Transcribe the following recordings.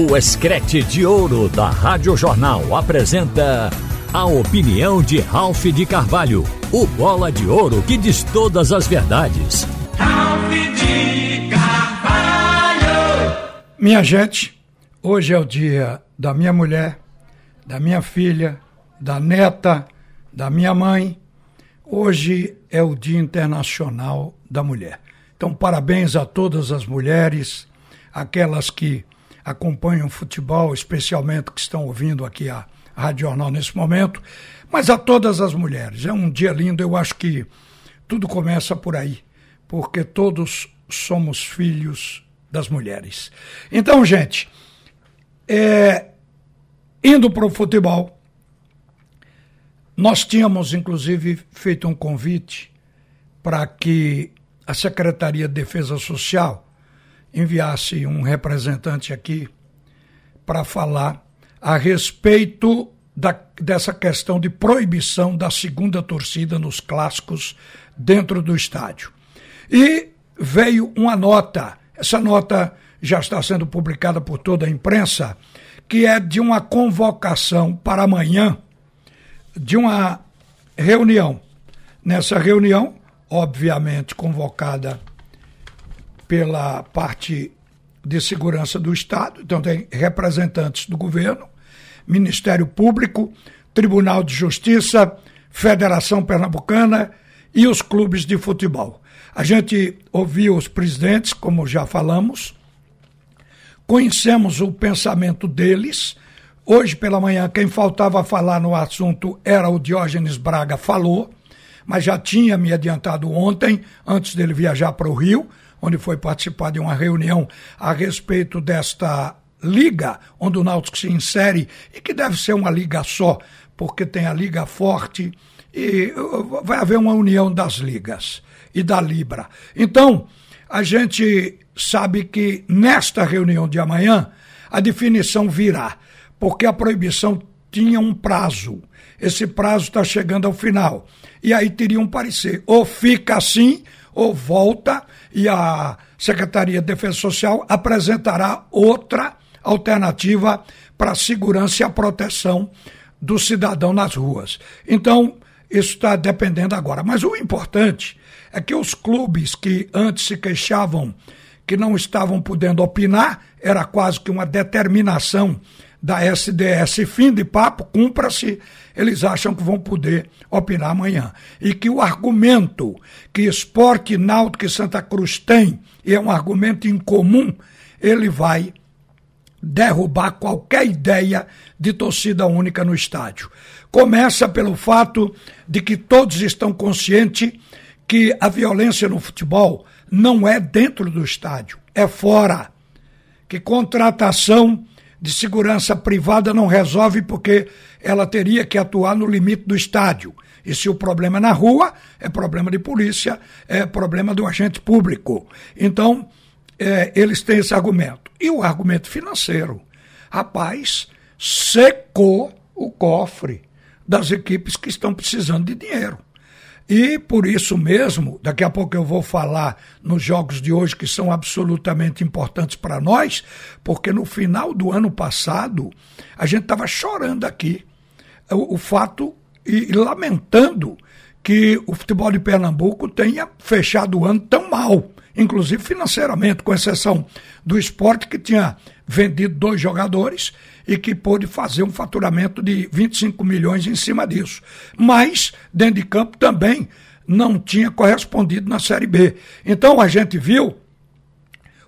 O Escrete de Ouro da Rádio Jornal apresenta a opinião de Ralph de Carvalho, o bola de ouro que diz todas as verdades. Ralph de Carvalho! Minha gente, hoje é o dia da minha mulher, da minha filha, da neta, da minha mãe. Hoje é o Dia Internacional da Mulher. Então, parabéns a todas as mulheres, aquelas que acompanham futebol, especialmente que estão ouvindo aqui a Rádio Jornal nesse momento, mas a todas as mulheres. É um dia lindo, eu acho que tudo começa por aí, porque todos somos filhos das mulheres. Então, gente, é, indo para o futebol, nós tínhamos inclusive feito um convite para que a Secretaria de Defesa Social enviasse um representante aqui para falar a respeito da, dessa questão de proibição da segunda torcida nos clássicos dentro do estádio. E veio uma nota, essa nota já está sendo publicada por toda a imprensa, que é de uma convocação para amanhã de uma reunião. Nessa reunião, obviamente convocada pela parte de segurança do Estado, então tem representantes do governo, Ministério Público, Tribunal de Justiça, Federação Pernambucana e os clubes de futebol. A gente ouviu os presidentes, como já falamos, conhecemos o pensamento deles. Hoje pela manhã, quem faltava falar no assunto era o Diógenes Braga, falou, mas já tinha me adiantado ontem, antes dele viajar para o Rio, onde foi participar de uma reunião a respeito desta liga, onde o Náutico se insere, e que deve ser uma liga só, porque tem a Liga Forte, e uh, vai haver uma união das ligas e da Libra. Então, a gente sabe que nesta reunião de amanhã, a definição virá, porque a proibição tinha um prazo. Esse prazo está chegando ao final. E aí teria um parecer. Ou fica assim, ou volta e a Secretaria de Defesa Social apresentará outra alternativa para a segurança e a proteção do cidadão nas ruas. Então, isso está dependendo agora. Mas o importante é que os clubes que antes se queixavam que não estavam podendo opinar, era quase que uma determinação da SDS. Fim de papo, cumpra-se, eles acham que vão poder opinar amanhã. E que o argumento que Esporte, Náutico e Santa Cruz têm, e é um argumento incomum, ele vai derrubar qualquer ideia de torcida única no estádio. Começa pelo fato de que todos estão conscientes que a violência no futebol não é dentro do estádio, é fora. Que contratação de segurança privada não resolve porque ela teria que atuar no limite do estádio. E se o problema é na rua, é problema de polícia, é problema do agente público. Então, é, eles têm esse argumento. E o argumento financeiro. Rapaz, secou o cofre das equipes que estão precisando de dinheiro. E por isso mesmo, daqui a pouco eu vou falar nos jogos de hoje que são absolutamente importantes para nós, porque no final do ano passado a gente estava chorando aqui o, o fato e, e lamentando que o futebol de Pernambuco tenha fechado o ano tão mal, inclusive financeiramente, com exceção do esporte que tinha vendido dois jogadores e que pôde fazer um faturamento de 25 milhões em cima disso. Mas, dentro de campo também não tinha correspondido na Série B. Então a gente viu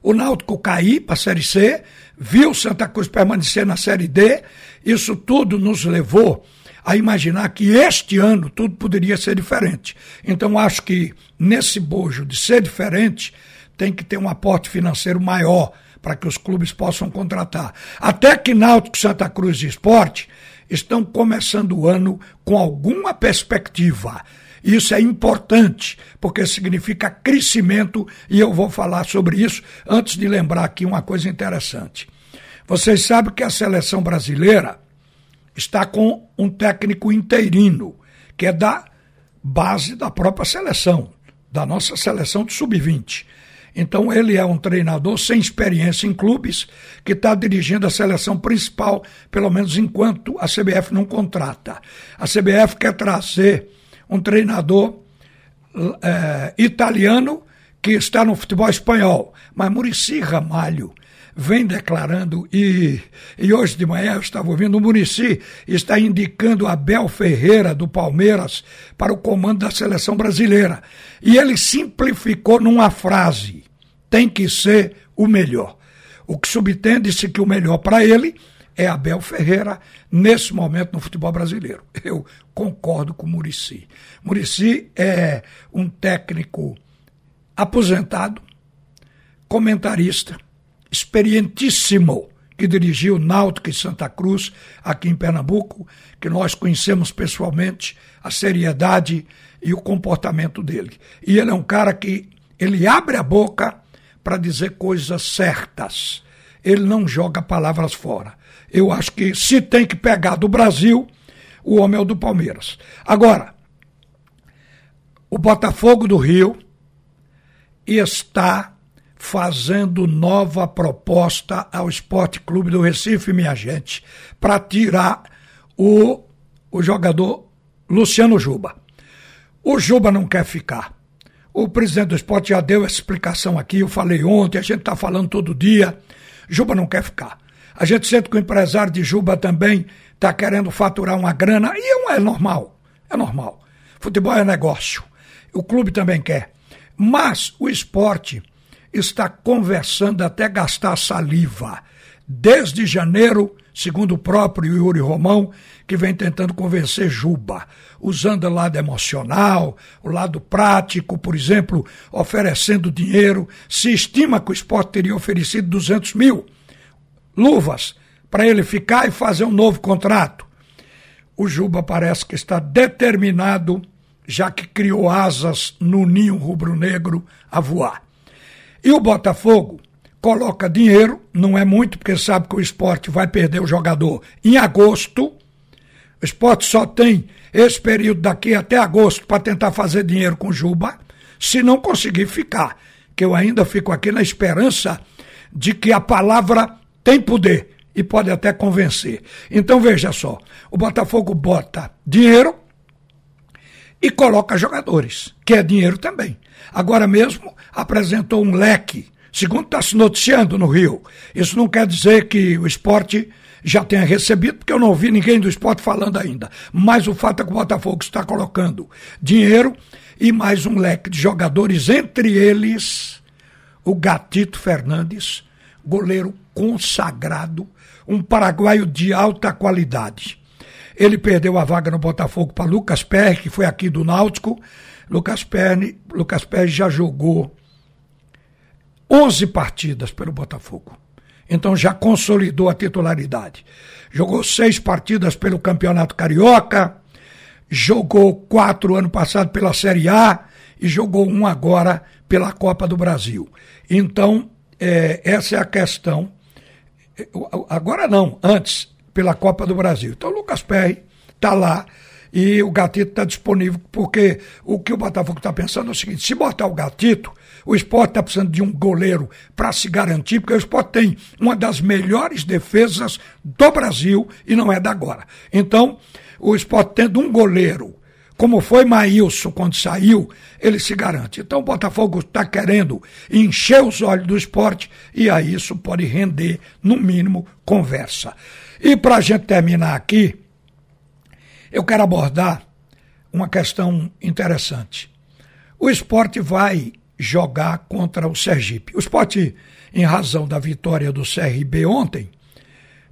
o Náutico cair para a Série C, viu Santa Cruz permanecer na Série D. Isso tudo nos levou a imaginar que este ano tudo poderia ser diferente. Então acho que nesse bojo de ser diferente tem que ter um aporte financeiro maior para que os clubes possam contratar. Até que Náutico, Santa Cruz e Esporte estão começando o ano com alguma perspectiva. Isso é importante, porque significa crescimento, e eu vou falar sobre isso antes de lembrar aqui uma coisa interessante. Vocês sabem que a seleção brasileira está com um técnico interino, que é da base da própria seleção, da nossa seleção de sub-20. Então ele é um treinador sem experiência em clubes que está dirigindo a seleção principal, pelo menos enquanto a CBF não contrata. A CBF quer trazer um treinador é, italiano que está no futebol espanhol, mas Murici Ramalho vem declarando, e, e hoje de manhã eu estava ouvindo, o Murici está indicando Abel Ferreira do Palmeiras para o comando da seleção brasileira. E ele simplificou numa frase: tem que ser o melhor. O que subtende-se que o melhor para ele é Abel Ferreira nesse momento no futebol brasileiro. Eu concordo com Murici. Murici é um técnico aposentado, comentarista, experientíssimo, que dirigiu Náutico e Santa Cruz, aqui em Pernambuco, que nós conhecemos pessoalmente, a seriedade e o comportamento dele. E ele é um cara que ele abre a boca para dizer coisas certas. Ele não joga palavras fora. Eu acho que se tem que pegar do Brasil, o homem é o do Palmeiras. Agora, o Botafogo do Rio está fazendo nova proposta ao Esporte Clube do Recife, minha gente, para tirar o, o jogador Luciano Juba. O Juba não quer ficar. O presidente do esporte já deu essa explicação aqui, eu falei ontem, a gente está falando todo dia. Juba não quer ficar. A gente sente que o empresário de Juba também está querendo faturar uma grana, e é normal, é normal. Futebol é negócio. O clube também quer. Mas o esporte está conversando até gastar saliva. Desde janeiro, segundo o próprio Yuri Romão, que vem tentando convencer Juba, usando o lado emocional, o lado prático, por exemplo, oferecendo dinheiro. Se estima que o esporte teria oferecido 200 mil luvas para ele ficar e fazer um novo contrato. O Juba parece que está determinado, já que criou asas no ninho rubro-negro, a voar. E o Botafogo coloca dinheiro, não é muito, porque sabe que o esporte vai perder o jogador em agosto. O esporte só tem esse período daqui até agosto para tentar fazer dinheiro com Juba, se não conseguir ficar. Que eu ainda fico aqui na esperança de que a palavra tem poder e pode até convencer. Então veja só: o Botafogo bota dinheiro e coloca jogadores, que é dinheiro também. Agora mesmo apresentou um leque, segundo está se noticiando no Rio. Isso não quer dizer que o esporte já tenha recebido, porque eu não vi ninguém do esporte falando ainda. Mas o fato é que o Botafogo está colocando dinheiro e mais um leque de jogadores, entre eles o Gatito Fernandes, goleiro consagrado, um paraguaio de alta qualidade. Ele perdeu a vaga no Botafogo para Lucas Perry, que foi aqui do Náutico. Lucas Perry, Lucas já jogou 11 partidas pelo Botafogo. Então já consolidou a titularidade. Jogou seis partidas pelo Campeonato Carioca, jogou quatro ano passado pela Série A e jogou um agora pela Copa do Brasil. Então, é, essa é a questão. Agora não, antes pela Copa do Brasil. Então o Lucas Perry está lá e o Gatito está disponível, porque o que o Botafogo está pensando é o seguinte: se botar o Gatito, o esporte está precisando de um goleiro para se garantir, porque o esporte tem uma das melhores defesas do Brasil e não é da agora. Então, o esporte tendo um goleiro como foi Maílson quando saiu, ele se garante. Então o Botafogo está querendo encher os olhos do esporte e aí isso pode render, no mínimo, conversa. E para a gente terminar aqui, eu quero abordar uma questão interessante. O esporte vai jogar contra o Sergipe. O esporte, em razão da vitória do CRB ontem,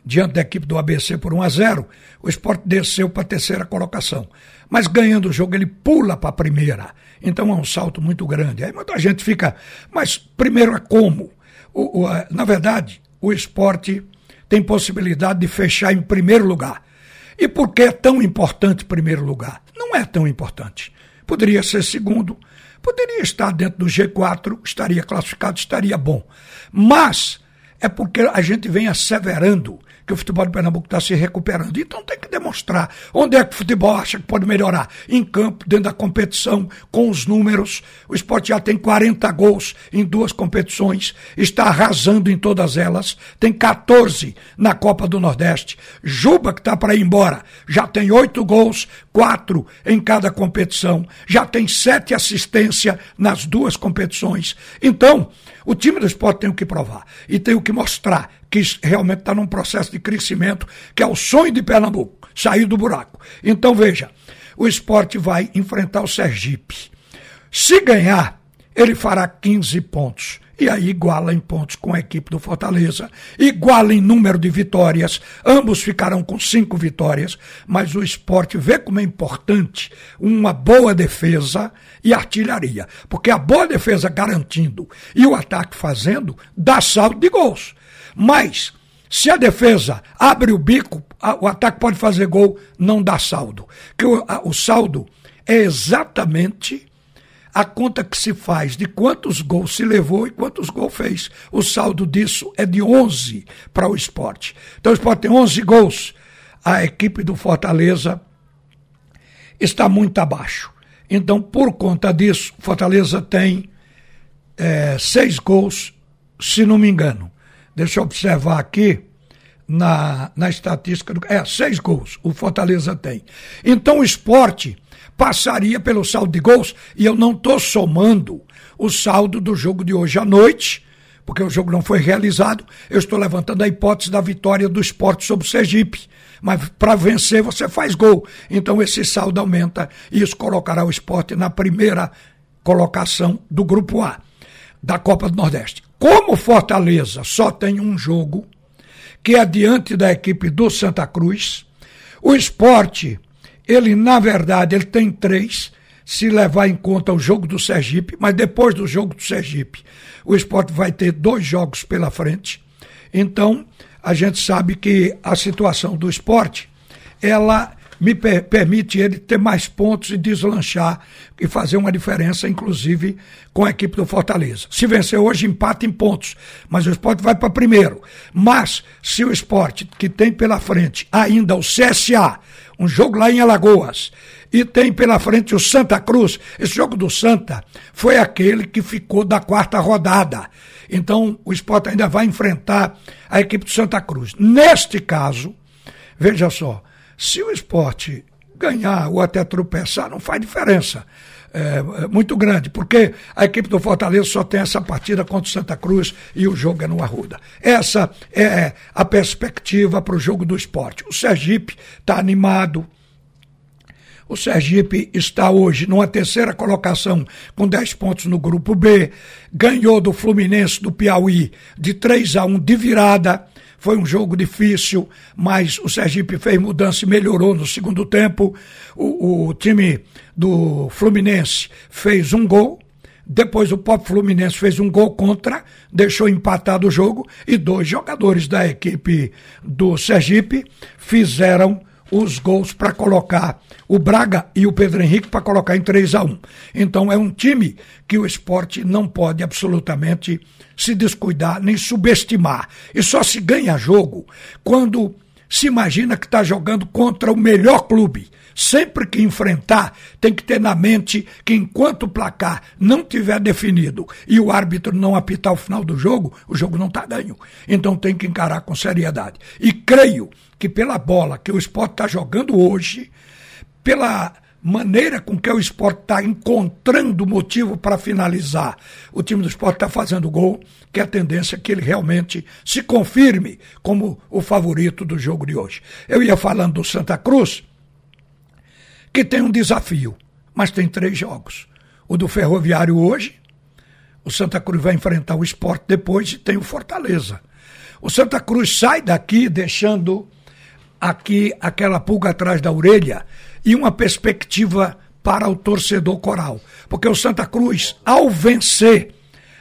diante da equipe do ABC por 1 a 0, o esporte desceu para a terceira colocação. Mas ganhando o jogo, ele pula para a primeira. Então é um salto muito grande. Aí muita gente fica, mas primeiro é como? O, o, na verdade, o esporte tem possibilidade de fechar em primeiro lugar. E por que é tão importante primeiro lugar? Não é tão importante. Poderia ser segundo, poderia estar dentro do G4, estaria classificado, estaria bom. Mas é porque a gente vem asseverando que o futebol de Pernambuco está se recuperando. Então tem que demonstrar onde é que o futebol acha que pode melhorar. Em campo, dentro da competição, com os números. O esporte já tem 40 gols em duas competições, está arrasando em todas elas, tem 14 na Copa do Nordeste. Juba, que está para ir embora, já tem oito gols, quatro em cada competição, já tem sete assistências nas duas competições. Então, o time do esporte tem o que provar e tem o que mostrar que realmente está num processo de crescimento, que é o sonho de Pernambuco, sair do buraco. Então, veja, o esporte vai enfrentar o Sergipe. Se ganhar, ele fará 15 pontos e aí iguala em pontos com a equipe do Fortaleza, iguala em número de vitórias, ambos ficarão com cinco vitórias, mas o esporte vê como é importante uma boa defesa e artilharia, porque a boa defesa garantindo e o ataque fazendo dá saldo de gols. Mas se a defesa abre o bico, o ataque pode fazer gol, não dá saldo. Que o, o saldo é exatamente a conta que se faz de quantos gols se levou e quantos gols fez. O saldo disso é de 11 para o esporte. Então o esporte tem 11 gols. A equipe do Fortaleza está muito abaixo. Então, por conta disso, Fortaleza tem é, seis gols, se não me engano. Deixa eu observar aqui na, na estatística. Do, é, seis gols o Fortaleza tem. Então, o esporte passaria pelo saldo de gols, e eu não estou somando o saldo do jogo de hoje à noite, porque o jogo não foi realizado, eu estou levantando a hipótese da vitória do esporte sobre o Sergipe. Mas para vencer você faz gol. Então esse saldo aumenta e isso colocará o esporte na primeira colocação do grupo A da Copa do Nordeste. Como Fortaleza só tem um jogo, que é diante da equipe do Santa Cruz, o esporte ele, na verdade, ele tem três, se levar em conta o jogo do Sergipe, mas depois do jogo do Sergipe, o esporte vai ter dois jogos pela frente. Então, a gente sabe que a situação do esporte, ela me per permite ele ter mais pontos e deslanchar e fazer uma diferença, inclusive, com a equipe do Fortaleza. Se vencer hoje, empata em pontos, mas o esporte vai para primeiro. Mas, se o esporte, que tem pela frente ainda o CSA, um jogo lá em Alagoas, e tem pela frente o Santa Cruz, esse jogo do Santa foi aquele que ficou da quarta rodada. Então, o esporte ainda vai enfrentar a equipe do Santa Cruz. Neste caso, veja só, se o esporte ganhar ou até tropeçar, não faz diferença. É, é, muito grande, porque a equipe do Fortaleza só tem essa partida contra o Santa Cruz e o jogo é no Arruda. Essa é a perspectiva para o jogo do esporte. O Sergipe está animado. O Sergipe está hoje numa terceira colocação com 10 pontos no grupo B. Ganhou do Fluminense do Piauí de 3 a 1 de virada. Foi um jogo difícil, mas o Sergipe fez mudança e melhorou no segundo tempo. O, o time do Fluminense fez um gol. Depois o próprio Fluminense fez um gol contra, deixou empatado o jogo e dois jogadores da equipe do Sergipe fizeram os gols para colocar o Braga e o Pedro Henrique para colocar em 3 a 1. Então é um time que o esporte não pode absolutamente se descuidar nem subestimar. E só se ganha jogo quando se imagina que está jogando contra o melhor clube. Sempre que enfrentar, tem que ter na mente que enquanto o placar não tiver definido e o árbitro não apitar o final do jogo, o jogo não está ganho. Então tem que encarar com seriedade. E creio que pela bola que o esporte está jogando hoje, pela maneira com que o esporte está encontrando motivo para finalizar, o time do esporte está fazendo gol, que é a tendência é que ele realmente se confirme como o favorito do jogo de hoje. Eu ia falando do Santa Cruz, que tem um desafio, mas tem três jogos. O do Ferroviário hoje, o Santa Cruz vai enfrentar o esporte depois e tem o Fortaleza. O Santa Cruz sai daqui deixando aqui aquela pulga atrás da orelha e uma perspectiva para o torcedor coral. Porque o Santa Cruz, ao vencer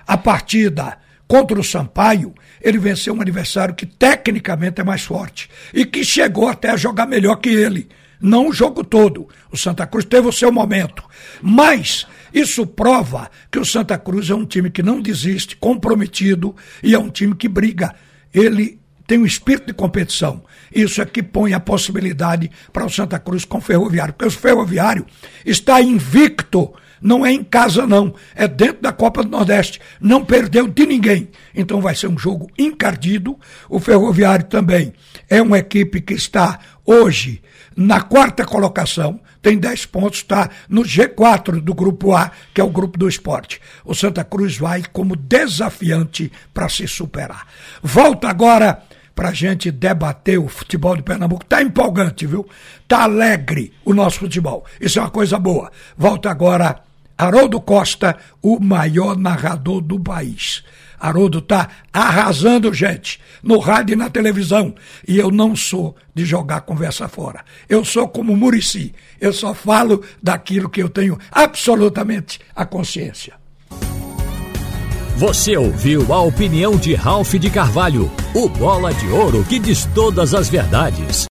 a partida contra o Sampaio, ele venceu um adversário que tecnicamente é mais forte e que chegou até a jogar melhor que ele. Não o jogo todo. O Santa Cruz teve o seu momento. Mas isso prova que o Santa Cruz é um time que não desiste, comprometido e é um time que briga. Ele tem um espírito de competição. Isso é que põe a possibilidade para o Santa Cruz com o Ferroviário, porque o Ferroviário está invicto não é em casa, não. É dentro da Copa do Nordeste. Não perdeu de ninguém. Então vai ser um jogo encardido. O Ferroviário também é uma equipe que está hoje na quarta colocação. Tem 10 pontos, está no G4 do Grupo A, que é o grupo do esporte. O Santa Cruz vai como desafiante para se superar. Volta agora para a gente debater o futebol de Pernambuco. Tá empolgante, viu? Tá alegre o nosso futebol. Isso é uma coisa boa. Volta agora Haroldo Costa, o maior narrador do país. Haroldo tá arrasando, gente, no rádio e na televisão. E eu não sou de jogar conversa fora. Eu sou como Murici. Eu só falo daquilo que eu tenho absolutamente a consciência. Você ouviu a opinião de Ralph de Carvalho, o bola de ouro que diz todas as verdades.